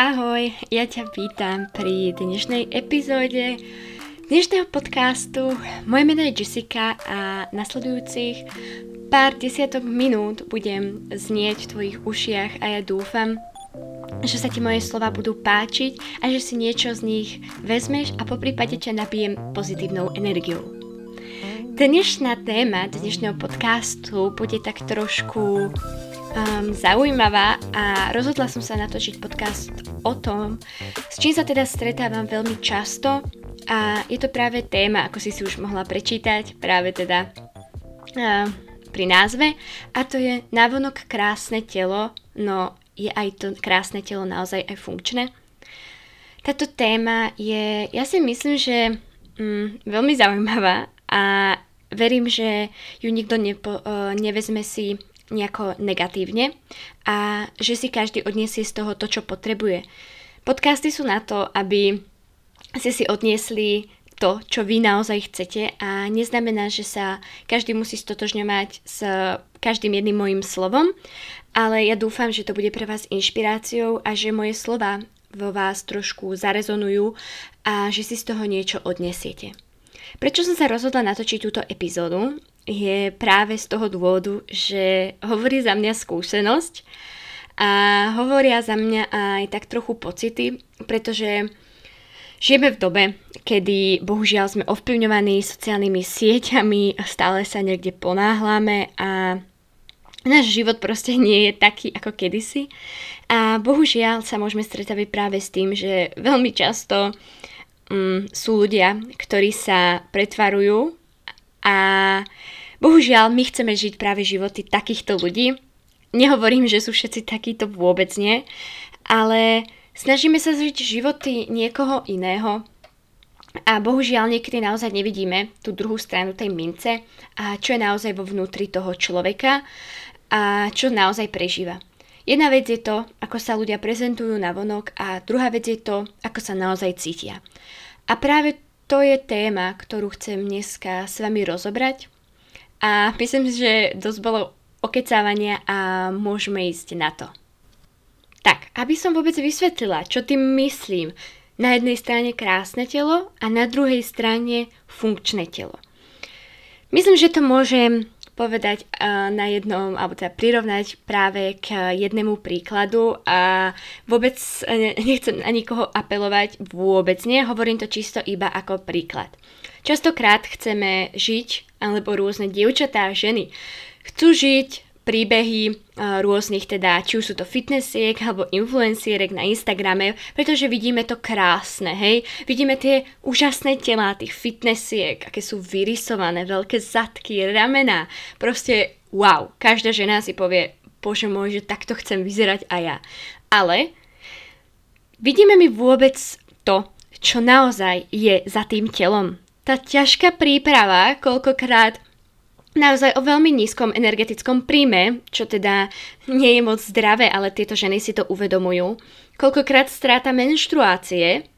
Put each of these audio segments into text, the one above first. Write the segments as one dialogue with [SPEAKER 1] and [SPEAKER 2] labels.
[SPEAKER 1] Ahoj, ja ťa vítam pri dnešnej epizóde dnešného podcastu. Moje meno je Jessica a nasledujúcich pár desiatok minút budem znieť v tvojich ušiach a ja dúfam, že sa ti moje slova budú páčiť a že si niečo z nich vezmeš a po prípade ťa nabijem pozitívnou energiou. Dnešná téma dnešného podcastu bude tak trošku um, zaujímavá a rozhodla som sa natočiť podcast o tom, s čím sa teda stretávam veľmi často. A je to práve téma, ako si si už mohla prečítať, práve teda uh, pri názve. A to je navonok krásne telo, no je aj to krásne telo naozaj aj funkčné. Táto téma je, ja si myslím, že mm, veľmi zaujímavá a verím, že ju nikto nepo, uh, nevezme si nejako negatívne a že si každý odniesie z toho to, čo potrebuje. Podcasty sú na to, aby ste si odniesli to, čo vy naozaj chcete a neznamená, že sa každý musí stotožňovať s každým jedným mojim slovom, ale ja dúfam, že to bude pre vás inšpiráciou a že moje slova vo vás trošku zarezonujú a že si z toho niečo odnesiete. Prečo som sa rozhodla natočiť túto epizódu? Je práve z toho dôvodu, že hovorí za mňa skúsenosť a hovoria za mňa aj tak trochu pocity, pretože žijeme v dobe, kedy bohužiaľ sme ovplyvňovaní sociálnymi sieťami stále sa niekde ponáhľame a náš život proste nie je taký ako kedysi. A bohužiaľ sa môžeme stretávať práve s tým, že veľmi často um, sú ľudia, ktorí sa pretvarujú a bohužiaľ my chceme žiť práve životy takýchto ľudí. Nehovorím, že sú všetci takíto vôbec nie, ale snažíme sa žiť životy niekoho iného, a bohužiaľ niekedy naozaj nevidíme tú druhú stranu tej mince a čo je naozaj vo vnútri toho človeka a čo naozaj prežíva. Jedna vec je to, ako sa ľudia prezentujú na vonok a druhá vec je to, ako sa naozaj cítia. A práve to je téma, ktorú chcem dneska s vami rozobrať a myslím si, že dosť bolo okecávania a môžeme ísť na to. Tak, aby som vôbec vysvetlila, čo tým myslím. Na jednej strane krásne telo a na druhej strane funkčné telo. Myslím, že to môžem povedať na jednom, alebo teda prirovnať práve k jednému príkladu a vôbec nechcem na nikoho apelovať, vôbec nie, hovorím to čisto iba ako príklad. Častokrát chceme žiť, alebo rôzne dievčatá ženy chcú žiť príbehy rôznych teda, či už sú to fitnessiek alebo influencierek na Instagrame, pretože vidíme to krásne, hej. Vidíme tie úžasné telá tých fitnessiek, aké sú vyrysované, veľké zadky, ramena. Proste wow, každá žena si povie, bože môj, že takto chcem vyzerať aj ja. Ale vidíme mi vôbec to, čo naozaj je za tým telom. Tá ťažká príprava, koľkokrát naozaj o veľmi nízkom energetickom príjme, čo teda nie je moc zdravé, ale tieto ženy si to uvedomujú. Koľkokrát stráta menštruácie,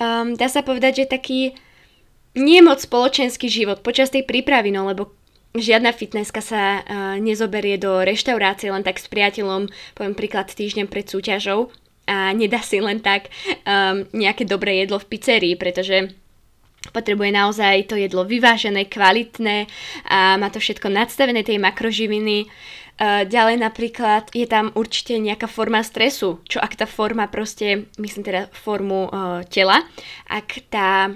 [SPEAKER 1] um, dá sa povedať, že taký nie moc spoločenský život počas tej prípravy, no lebo žiadna fitnesska sa uh, nezoberie do reštaurácie len tak s priateľom, poviem príklad týždeň pred súťažou a nedá si len tak um, nejaké dobré jedlo v pizzerii, pretože potrebuje naozaj to jedlo vyvážené, kvalitné a má to všetko nadstavené tej makroživiny. Ďalej napríklad je tam určite nejaká forma stresu, čo ak tá forma proste, myslím teda formu tela, ak tá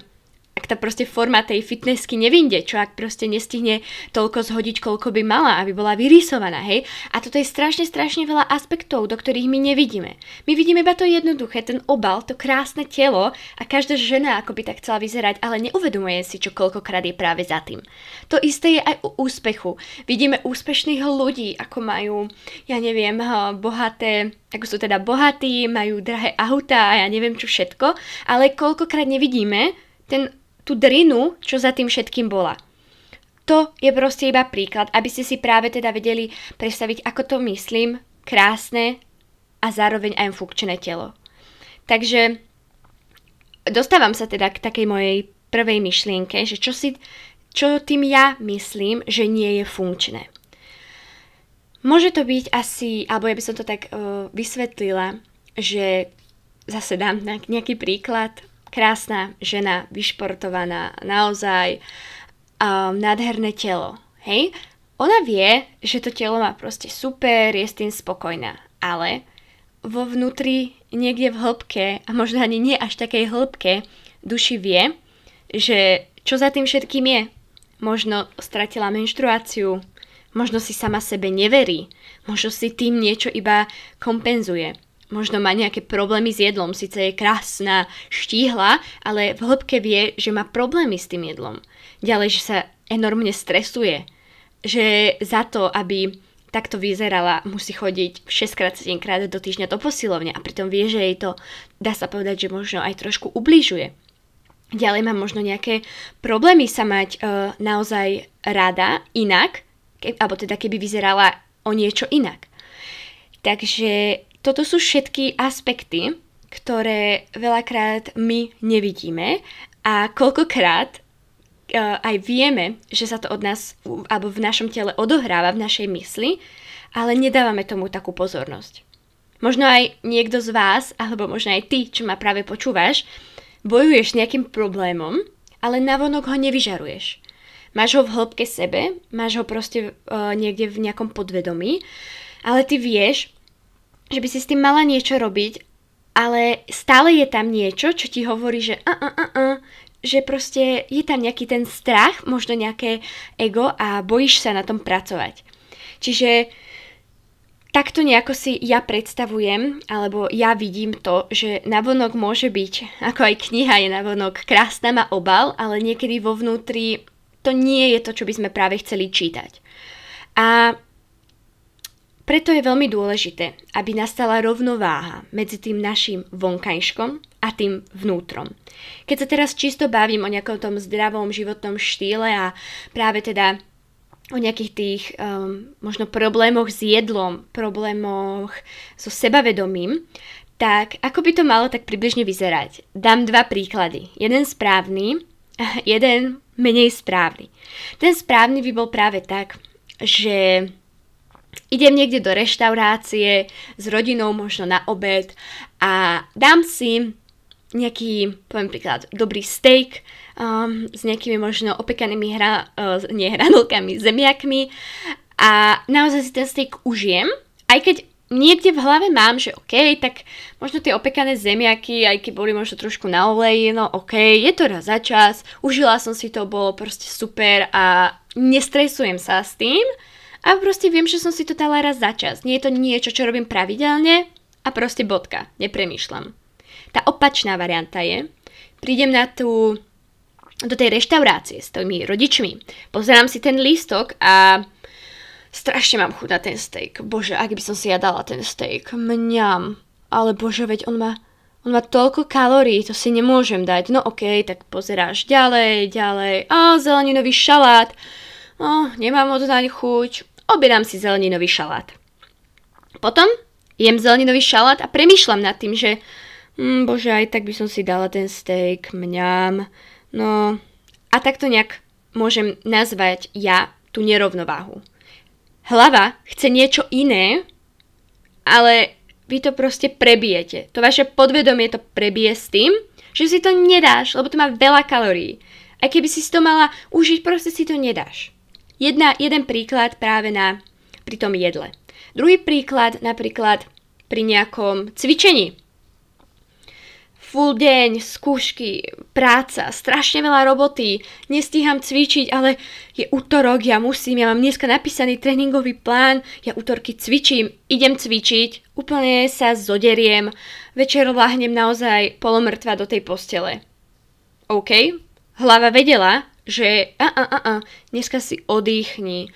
[SPEAKER 1] ak tá proste forma tej fitnessky nevinde, čo ak proste nestihne toľko zhodiť, koľko by mala, aby bola vyrysovaná, hej. A toto je strašne, strašne veľa aspektov, do ktorých my nevidíme. My vidíme iba to jednoduché, ten obal, to krásne telo a každá žena ako by tak chcela vyzerať, ale neuvedomuje si, čo koľkokrát je práve za tým. To isté je aj u úspechu. Vidíme úspešných ľudí, ako majú, ja neviem, bohaté ako sú teda bohatí, majú drahé autá a ja neviem čo všetko, ale koľkokrát nevidíme ten tú drinu, čo za tým všetkým bola. To je proste iba príklad, aby ste si práve teda vedeli predstaviť, ako to myslím, krásne a zároveň aj funkčné telo. Takže dostávam sa teda k takej mojej prvej myšlienke, že čo, si, čo tým ja myslím, že nie je funkčné. Môže to byť asi, alebo ja by som to tak uh, vysvetlila, že zase dám nejaký príklad, krásna žena, vyšportovaná, naozaj um, nádherné telo, hej? Ona vie, že to telo má proste super, je s tým spokojná, ale vo vnútri, niekde v hĺbke, a možno ani nie až takej hĺbke, duši vie, že čo za tým všetkým je. Možno stratila menštruáciu, možno si sama sebe neverí, možno si tým niečo iba kompenzuje. Možno má nejaké problémy s jedlom, síce je krásna, štíhla, ale v hĺbke vie, že má problémy s tým jedlom. Ďalej, že sa enormne stresuje, že za to, aby takto vyzerala, musí chodiť 6 krát 7 krát do týždňa do posilovne a pritom vie, že jej to, dá sa povedať, že možno aj trošku ubližuje. Ďalej má možno nejaké problémy sa mať uh, naozaj rada inak, ke, alebo teda keby vyzerala o niečo inak. Takže toto sú všetky aspekty, ktoré veľakrát my nevidíme a koľkokrát uh, aj vieme, že sa to od nás alebo v našom tele odohráva, v našej mysli, ale nedávame tomu takú pozornosť. Možno aj niekto z vás, alebo možno aj ty, čo ma práve počúvaš, bojuješ s nejakým problémom, ale navonok ho nevyžaruješ. Máš ho v hĺbke sebe, máš ho proste uh, niekde v nejakom podvedomí, ale ty vieš, že by si s tým mala niečo robiť, ale stále je tam niečo, čo ti hovorí, že uh, uh, uh, uh, že proste je tam nejaký ten strach, možno nejaké ego a bojíš sa na tom pracovať. Čiže takto nejako si ja predstavujem, alebo ja vidím to, že navonok môže byť, ako aj kniha je navonok, krásna má obal, ale niekedy vo vnútri to nie je to, čo by sme práve chceli čítať. A preto je veľmi dôležité, aby nastala rovnováha medzi tým našim vonkajškom a tým vnútrom. Keď sa teraz čisto bavím o nejakom tom zdravom životnom štýle a práve teda o nejakých tých um, možno problémoch s jedlom, problémoch so sebavedomím, tak ako by to malo tak približne vyzerať? Dám dva príklady. Jeden správny jeden menej správny. Ten správny by bol práve tak, že idem niekde do reštaurácie s rodinou, možno na obed a dám si nejaký, poviem príklad, dobrý steak um, s nejakými možno opekanými hra, uh, nie hranolkami, zemiakmi a naozaj si ten steak užijem, aj keď niekde v hlave mám, že OK, tak možno tie opekané zemiaky, aj keď boli možno trošku na oleji, no OK, je to raz za čas, užila som si to, bolo proste super a nestresujem sa s tým, a proste viem, že som si to dala raz za čas. Nie je to niečo, čo robím pravidelne a proste bodka. Nepremýšľam. Tá opačná varianta je, prídem na tú, do tej reštaurácie s tými rodičmi, pozerám si ten lístok a strašne mám chuť na ten steak. Bože, ak by som si ja dala ten steak. Mňam. Ale bože, veď on má, on má toľko kalórií, to si nemôžem dať. No okej, okay, tak pozeráš ďalej, ďalej. A zeleninový šalát. Oh, nemám naň chuť objedám si zeleninový šalát. Potom jem zeleninový šalát a premýšľam nad tým, že hm, bože, aj tak by som si dala ten steak, mňam. No a takto nejak môžem nazvať ja tú nerovnováhu. Hlava chce niečo iné, ale vy to proste prebijete. To vaše podvedomie to prebije s tým, že si to nedáš, lebo to má veľa kalórií. A keby si to mala užiť, proste si to nedáš. Jedna, jeden príklad práve na, pri tom jedle. Druhý príklad napríklad pri nejakom cvičení. Full deň, skúšky, práca, strašne veľa roboty, nestíham cvičiť, ale je útorok, ja musím, ja mám dneska napísaný tréningový plán, ja útorky cvičím, idem cvičiť, úplne sa zoderiem, večer láhnem naozaj polomrtva do tej postele. OK, hlava vedela, že a, a, a, a, dneska si oddychni,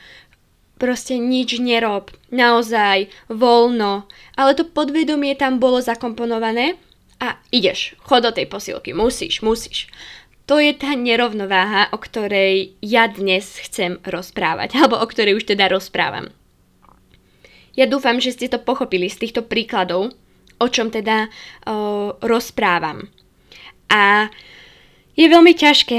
[SPEAKER 1] proste nič nerob, naozaj, voľno, ale to podvedomie tam bolo zakomponované a ideš, chod do tej posilky, musíš, musíš. To je tá nerovnováha, o ktorej ja dnes chcem rozprávať, alebo o ktorej už teda rozprávam. Ja dúfam, že ste to pochopili z týchto príkladov, o čom teda o, rozprávam. A je veľmi ťažké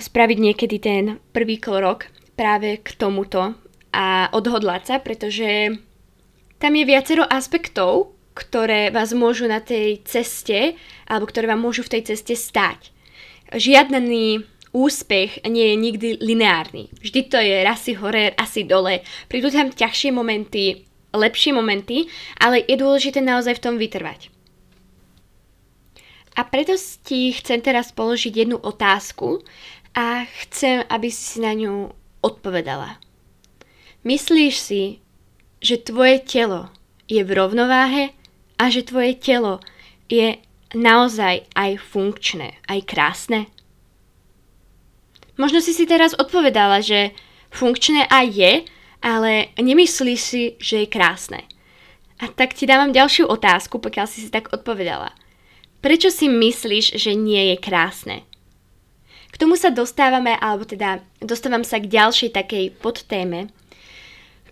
[SPEAKER 1] spraviť niekedy ten prvý krok práve k tomuto a odhodlať sa, pretože tam je viacero aspektov, ktoré vás môžu na tej ceste, alebo ktoré vám môžu v tej ceste stať. Žiadny úspech nie je nikdy lineárny. Vždy to je raz si hore, asi dole. Prídu tam ťažšie momenty, lepšie momenty, ale je dôležité naozaj v tom vytrvať. A preto ti chcem teraz položiť jednu otázku a chcem, aby si na ňu odpovedala. Myslíš si, že tvoje telo je v rovnováhe a že tvoje telo je naozaj aj funkčné, aj krásne? Možno si si teraz odpovedala, že funkčné aj je, ale nemyslíš si, že je krásne. A tak ti dávam ďalšiu otázku, pokiaľ si si tak odpovedala. Prečo si myslíš, že nie je krásne? K tomu sa dostávame, alebo teda dostávam sa k ďalšej takej podtéme,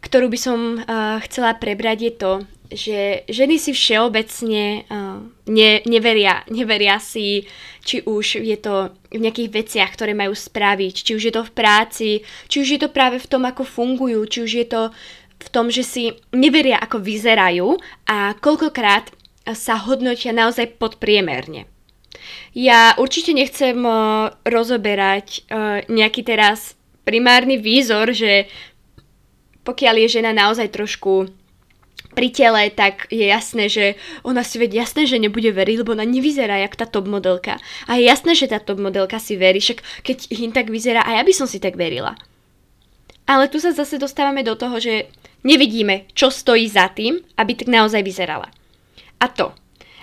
[SPEAKER 1] ktorú by som uh, chcela prebrať je to, že ženy si všeobecne uh, ne, neveria, neveria si, či už je to v nejakých veciach, ktoré majú spraviť, či už je to v práci, či už je to práve v tom, ako fungujú, či už je to v tom, že si neveria, ako vyzerajú a koľkokrát sa hodnotia naozaj podpriemerne. Ja určite nechcem uh, rozoberať uh, nejaký teraz primárny výzor, že pokiaľ je žena naozaj trošku pri tele, tak je jasné, že ona si vedie jasné, že nebude veriť, lebo ona nevyzerá jak tá top modelka. A je jasné, že tá top modelka si verí, však keď hin tak vyzerá, a ja by som si tak verila. Ale tu sa zase dostávame do toho, že nevidíme, čo stojí za tým, aby tak naozaj vyzerala. A to,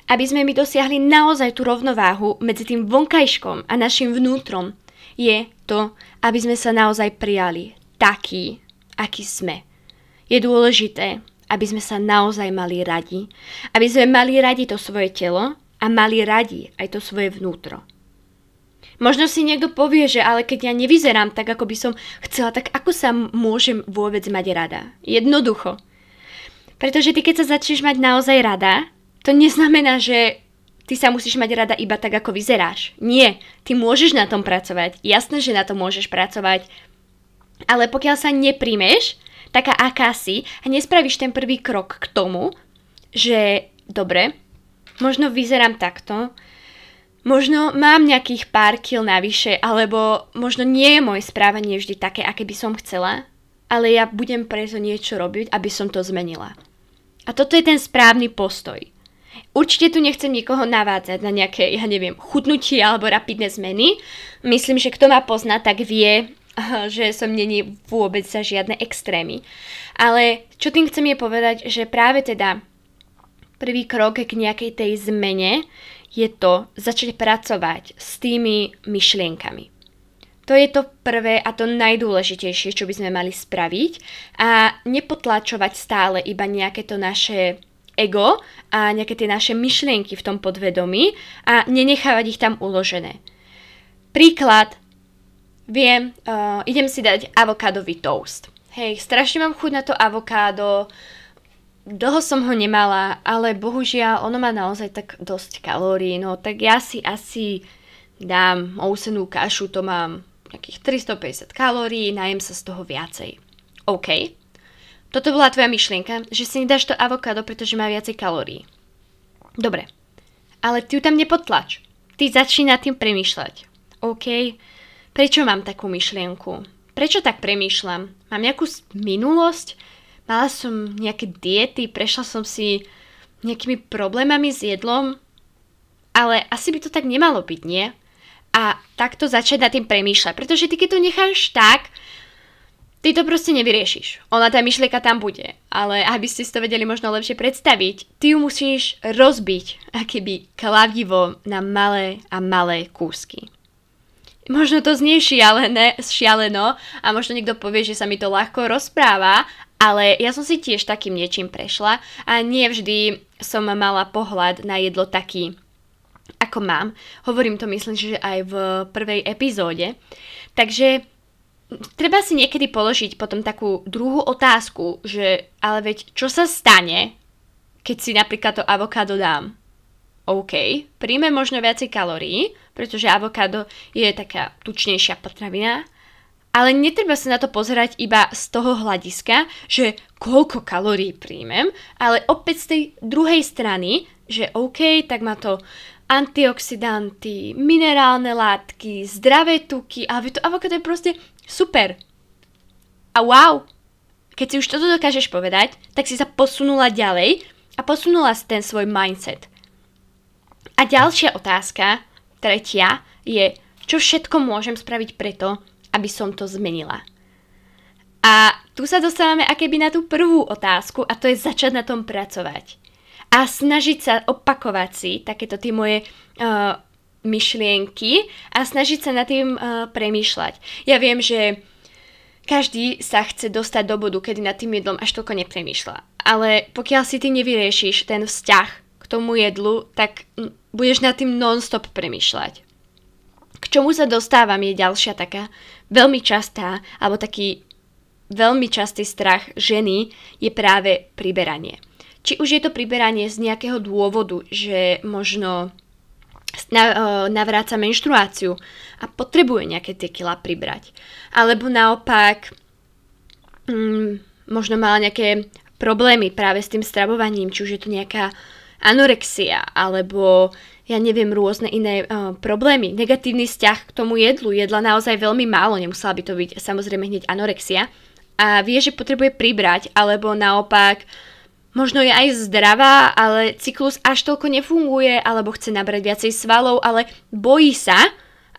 [SPEAKER 1] aby sme my dosiahli naozaj tú rovnováhu medzi tým vonkajškom a našim vnútrom, je to, aby sme sa naozaj prijali taký, aký sme. Je dôležité, aby sme sa naozaj mali radi, aby sme mali radi to svoje telo a mali radi aj to svoje vnútro. Možno si niekto povie, že ale keď ja nevyzerám tak, ako by som chcela, tak ako sa môžem vôbec mať rada? Jednoducho. Pretože ty, keď sa začneš mať naozaj rada, to neznamená, že ty sa musíš mať rada iba tak, ako vyzeráš. Nie, ty môžeš na tom pracovať. Jasné, že na tom môžeš pracovať. Ale pokiaľ sa neprímeš, taká aká si a nespravíš ten prvý krok k tomu, že dobre, možno vyzerám takto, možno mám nejakých pár kil navyše, alebo možno nie je moje správanie vždy také, aké by som chcela, ale ja budem preto niečo robiť, aby som to zmenila. A toto je ten správny postoj. Určite tu nechcem nikoho navádzať na nejaké, ja neviem, chudnutie alebo rapidné zmeny. Myslím, že kto ma pozná, tak vie, že som není vôbec za žiadne extrémy. Ale čo tým chcem je povedať, že práve teda prvý krok k nejakej tej zmene je to začať pracovať s tými myšlienkami. To je to prvé a to najdôležitejšie, čo by sme mali spraviť a nepotlačovať stále iba nejaké to naše ego a nejaké tie naše myšlienky v tom podvedomí a nenechávať ich tam uložené. Príklad, Viem, uh, idem si dať avokádový toast. Hej, strašne mám chuť na to avokádo, dlho som ho nemala, ale bohužiaľ ono má naozaj tak dosť kalórií, no tak ja si asi dám ousenú kašu, to mám nejakých 350 kalórií, najem sa z toho viacej. OK. Toto bola tvoja myšlienka, že si nedáš to avokádo, pretože má viacej kalórií. Dobre. Ale ty ju tam nepotlač. Ty začni nad tým premýšľať. OK, Prečo mám takú myšlienku? Prečo tak premýšľam? Mám nejakú minulosť? Mala som nejaké diety, prešla som si nejakými problémami s jedlom? Ale asi by to tak nemalo byť, nie? A takto začať nad tým premýšľať, pretože ty keď to necháš tak, ty to proste nevyriešiš. Ona tá myšlienka tam bude, ale aby ste si to vedeli možno lepšie predstaviť, ty ju musíš rozbiť, akéby kladivo na malé a malé kúsky. Možno to znie šialené, šialeno a možno niekto povie, že sa mi to ľahko rozpráva, ale ja som si tiež takým niečím prešla a nie vždy som mala pohľad na jedlo taký, ako mám. Hovorím to myslím, že aj v prvej epizóde. Takže treba si niekedy položiť potom takú druhú otázku, že ale veď čo sa stane, keď si napríklad to avokádo dám? OK, príjme možno viacej kalórií, pretože avokádo je taká tučnejšia potravina, ale netreba sa na to pozerať iba z toho hľadiska, že koľko kalórií príjmem, ale opäť z tej druhej strany, že OK, tak má to antioxidanty, minerálne látky, zdravé tuky, ale to avokádo je proste super. A wow, keď si už toto dokážeš povedať, tak si sa posunula ďalej a posunula si ten svoj mindset. A ďalšia otázka, tretia, je, čo všetko môžem spraviť preto, aby som to zmenila. A tu sa dostávame akéby na tú prvú otázku a to je začať na tom pracovať. A snažiť sa opakovať si takéto tie moje uh, myšlienky a snažiť sa nad tým uh, premýšľať. Ja viem, že každý sa chce dostať do bodu, kedy nad tým jedlom až toľko nepremýšľa. Ale pokiaľ si ty nevyriešiš ten vzťah k tomu jedlu, tak budeš nad tým non-stop premýšľať. K čomu sa dostávam je ďalšia taká veľmi častá, alebo taký veľmi častý strach ženy je práve priberanie. Či už je to priberanie z nejakého dôvodu, že možno navráca menštruáciu a potrebuje nejaké tie kila pribrať. Alebo naopak mm, možno mala nejaké problémy práve s tým stravovaním, či už je to nejaká anorexia, alebo ja neviem, rôzne iné uh, problémy. Negatívny vzťah k tomu jedlu. Jedla naozaj veľmi málo, nemusela by to byť samozrejme hneď anorexia. A vie, že potrebuje pribrať, alebo naopak možno je aj zdravá, ale cyklus až toľko nefunguje, alebo chce nabrať viacej svalov, ale bojí sa,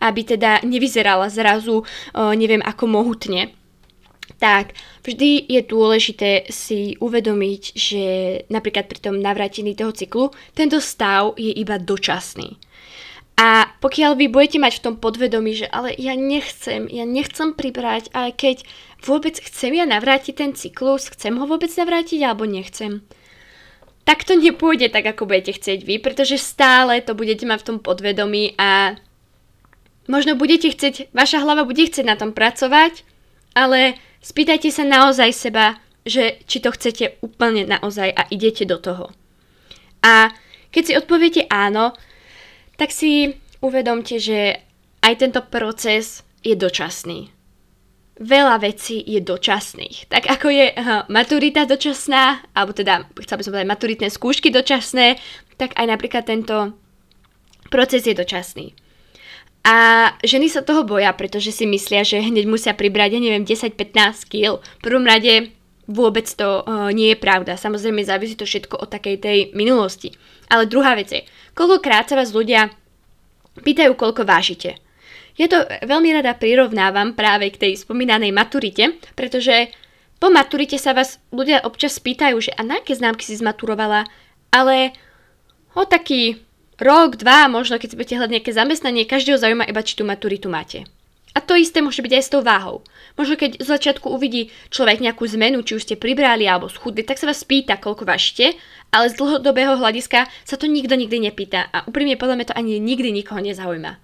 [SPEAKER 1] aby teda nevyzerala zrazu, uh, neviem, ako mohutne tak vždy je dôležité si uvedomiť, že napríklad pri tom navrátení toho cyklu tento stav je iba dočasný. A pokiaľ vy budete mať v tom podvedomí, že ale ja nechcem, ja nechcem pribrať, ale keď vôbec chcem ja navrátiť ten cyklus, chcem ho vôbec navrátiť alebo nechcem, tak to nepôjde tak, ako budete chcieť vy, pretože stále to budete mať v tom podvedomí a možno budete chcieť, vaša hlava bude chcieť na tom pracovať, ale Spýtajte sa naozaj seba, že či to chcete úplne naozaj a idete do toho. A keď si odpoviete áno, tak si uvedomte, že aj tento proces je dočasný. Veľa vecí je dočasných. Tak ako je uh, maturita dočasná, alebo teda, chcel by som povedať, maturitné skúšky dočasné, tak aj napríklad tento proces je dočasný. A ženy sa toho boja, pretože si myslia, že hneď musia pribrať, ja neviem, 10-15 kg. V prvom rade vôbec to uh, nie je pravda. Samozrejme závisí to všetko od takej tej minulosti. Ale druhá vec je, koľkokrát sa vás ľudia pýtajú, koľko vážite. Ja to veľmi rada prirovnávam práve k tej spomínanej maturite, pretože po maturite sa vás ľudia občas pýtajú, že a na aké známky si zmaturovala, ale o taký rok, dva, možno keď si budete hľadať nejaké zamestnanie, každého zaujíma iba, či tú maturitu máte. A to isté môže byť aj s tou váhou. Možno keď z začiatku uvidí človek nejakú zmenu, či už ste pribrali alebo schudli, tak sa vás pýta, koľko vážite, ale z dlhodobého hľadiska sa to nikto nikdy nepýta a úprimne podľa mňa to ani nikdy nikoho nezaujíma.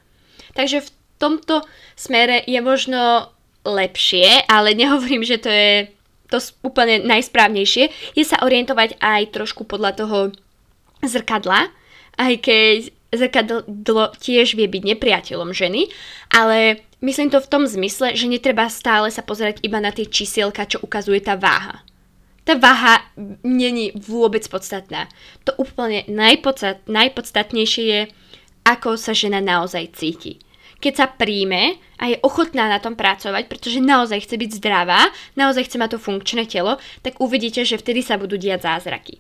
[SPEAKER 1] Takže v tomto smere je možno lepšie, ale nehovorím, že to je to úplne najsprávnejšie, je sa orientovať aj trošku podľa toho zrkadla, aj keď zrkadlo tiež vie byť nepriateľom ženy, ale myslím to v tom zmysle, že netreba stále sa pozerať iba na tie čísielka, čo ukazuje tá váha. Tá váha není vôbec podstatná. To úplne najpodstat, najpodstatnejšie je, ako sa žena naozaj cíti. Keď sa príjme a je ochotná na tom pracovať, pretože naozaj chce byť zdravá, naozaj chce mať to funkčné telo, tak uvidíte, že vtedy sa budú diať zázraky.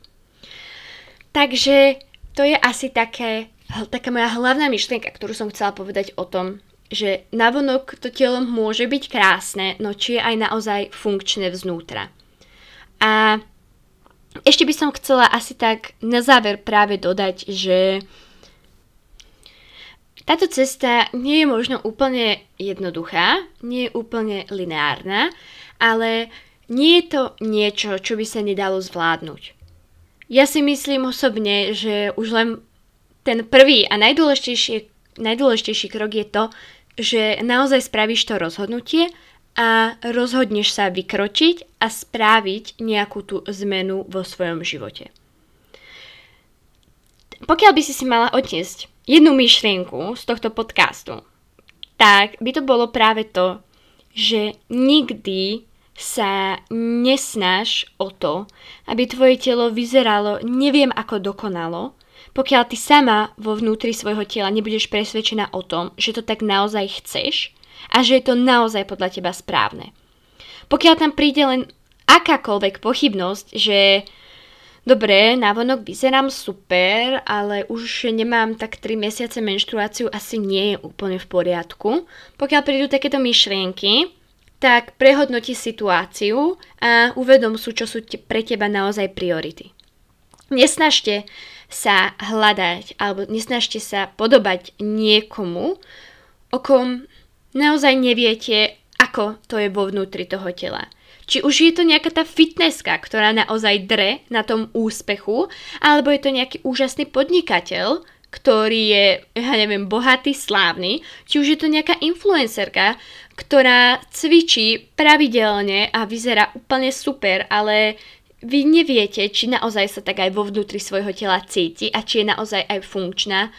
[SPEAKER 1] Takže to je asi také, taká moja hlavná myšlienka, ktorú som chcela povedať o tom, že navonok to telo môže byť krásne, no či je aj naozaj funkčné vznútra. A ešte by som chcela asi tak na záver práve dodať, že táto cesta nie je možno úplne jednoduchá, nie je úplne lineárna, ale nie je to niečo, čo by sa nedalo zvládnuť. Ja si myslím osobne, že už len ten prvý a najdôležitejší, najdôležitejší krok je to, že naozaj spravíš to rozhodnutie a rozhodneš sa vykročiť a spraviť nejakú tú zmenu vo svojom živote. Pokiaľ by si si mala odniesť jednu myšlienku z tohto podcastu, tak by to bolo práve to, že nikdy sa nesnaž o to, aby tvoje telo vyzeralo neviem ako dokonalo, pokiaľ ty sama vo vnútri svojho tela nebudeš presvedčená o tom, že to tak naozaj chceš a že je to naozaj podľa teba správne. Pokiaľ tam príde len akákoľvek pochybnosť, že dobre, návonok vyzerám super, ale už nemám tak 3 mesiace menštruáciu, asi nie je úplne v poriadku. Pokiaľ prídu takéto myšlienky, tak prehodnoti situáciu a uvedom sú, čo sú pre teba naozaj priority. Nesnažte sa hľadať alebo nesnažte sa podobať niekomu, o kom naozaj neviete, ako to je vo vnútri toho tela. Či už je to nejaká tá fitnesska, ktorá naozaj dre na tom úspechu, alebo je to nejaký úžasný podnikateľ, ktorý je, ja neviem, bohatý, slávny, či už je to nejaká influencerka, ktorá cvičí pravidelne a vyzerá úplne super, ale vy neviete, či naozaj sa tak aj vo vnútri svojho tela cíti a či je naozaj aj funkčná,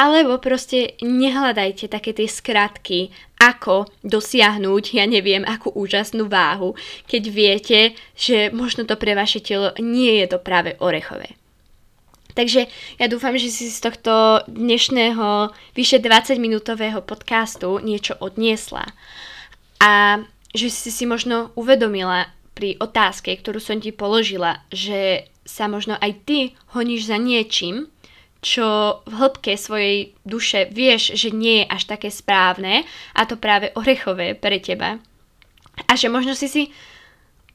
[SPEAKER 1] alebo proste nehľadajte také tie skratky, ako dosiahnuť, ja neviem, akú úžasnú váhu, keď viete, že možno to pre vaše telo nie je to práve orechové. Takže ja dúfam, že si z tohto dnešného vyše 20 minútového podcastu niečo odniesla a že si si možno uvedomila pri otázke, ktorú som ti položila, že sa možno aj ty honíš za niečím, čo v hĺbke svojej duše vieš, že nie je až také správne a to práve orechové pre teba. A že možno si si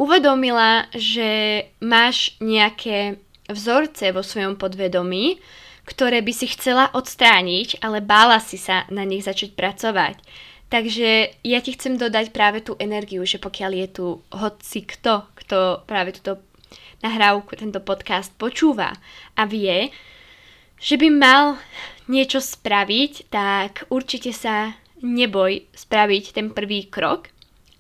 [SPEAKER 1] uvedomila, že máš nejaké vzorce vo svojom podvedomí, ktoré by si chcela odstrániť, ale bála si sa na nich začať pracovať. Takže ja ti chcem dodať práve tú energiu, že pokiaľ je tu hoci kto, kto práve túto nahrávku, tento podcast počúva a vie, že by mal niečo spraviť, tak určite sa neboj spraviť ten prvý krok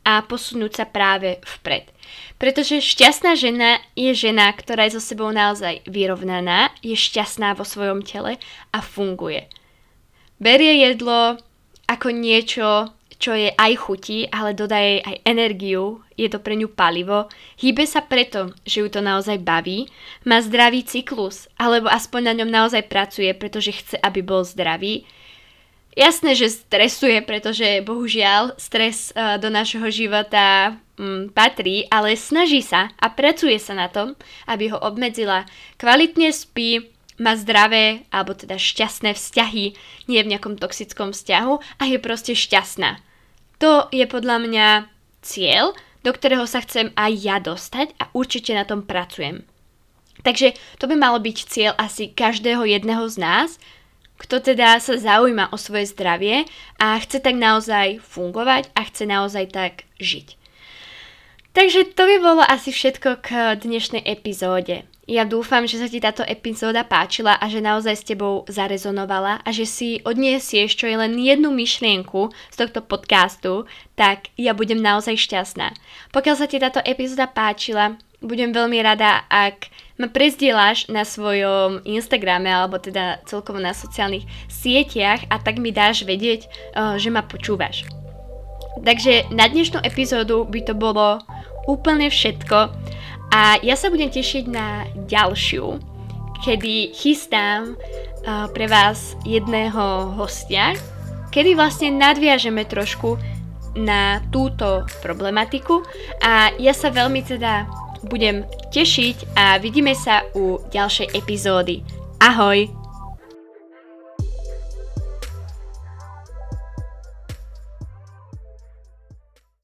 [SPEAKER 1] a posunúť sa práve vpred. Pretože šťastná žena je žena, ktorá je so sebou naozaj vyrovnaná, je šťastná vo svojom tele a funguje. Berie jedlo ako niečo, čo je aj chutí, ale dodá jej aj energiu, je to pre ňu palivo, hýbe sa preto, že ju to naozaj baví, má zdravý cyklus, alebo aspoň na ňom naozaj pracuje, pretože chce, aby bol zdravý, Jasné, že stresuje, pretože bohužiaľ stres uh, do našeho života um, patrí, ale snaží sa a pracuje sa na tom, aby ho obmedzila. Kvalitne spí, má zdravé alebo teda šťastné vzťahy, nie je v nejakom toxickom vzťahu a je proste šťastná. To je podľa mňa cieľ, do ktorého sa chcem aj ja dostať a určite na tom pracujem. Takže to by malo byť cieľ asi každého jedného z nás, kto teda sa zaujíma o svoje zdravie a chce tak naozaj fungovať a chce naozaj tak žiť. Takže to by bolo asi všetko k dnešnej epizóde. Ja dúfam, že sa ti táto epizóda páčila a že naozaj s tebou zarezonovala a že si odniesieš čo je len jednu myšlienku z tohto podcastu, tak ja budem naozaj šťastná. Pokiaľ sa ti táto epizóda páčila, budem veľmi rada, ak ma prezdieláš na svojom Instagrame alebo teda celkovo na sociálnych sieťach a tak mi dáš vedieť, eh, že ma počúvaš. Takže na dnešnú epizódu by to bolo úplne všetko a ja sa budem tešiť na ďalšiu, kedy chystám uh, pre vás jedného hostia, kedy vlastne nadviažeme trošku na túto problematiku a ja sa veľmi teda budem tešiť a vidíme sa u ďalšej epizódy. Ahoj!